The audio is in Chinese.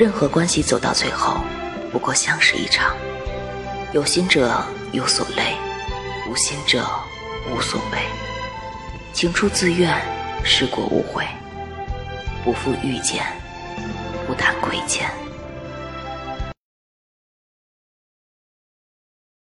任何关系走到最后不过相识一场有心者有所累无心者无所谓。情出自愿事过无悔不负遇见不谈亏欠。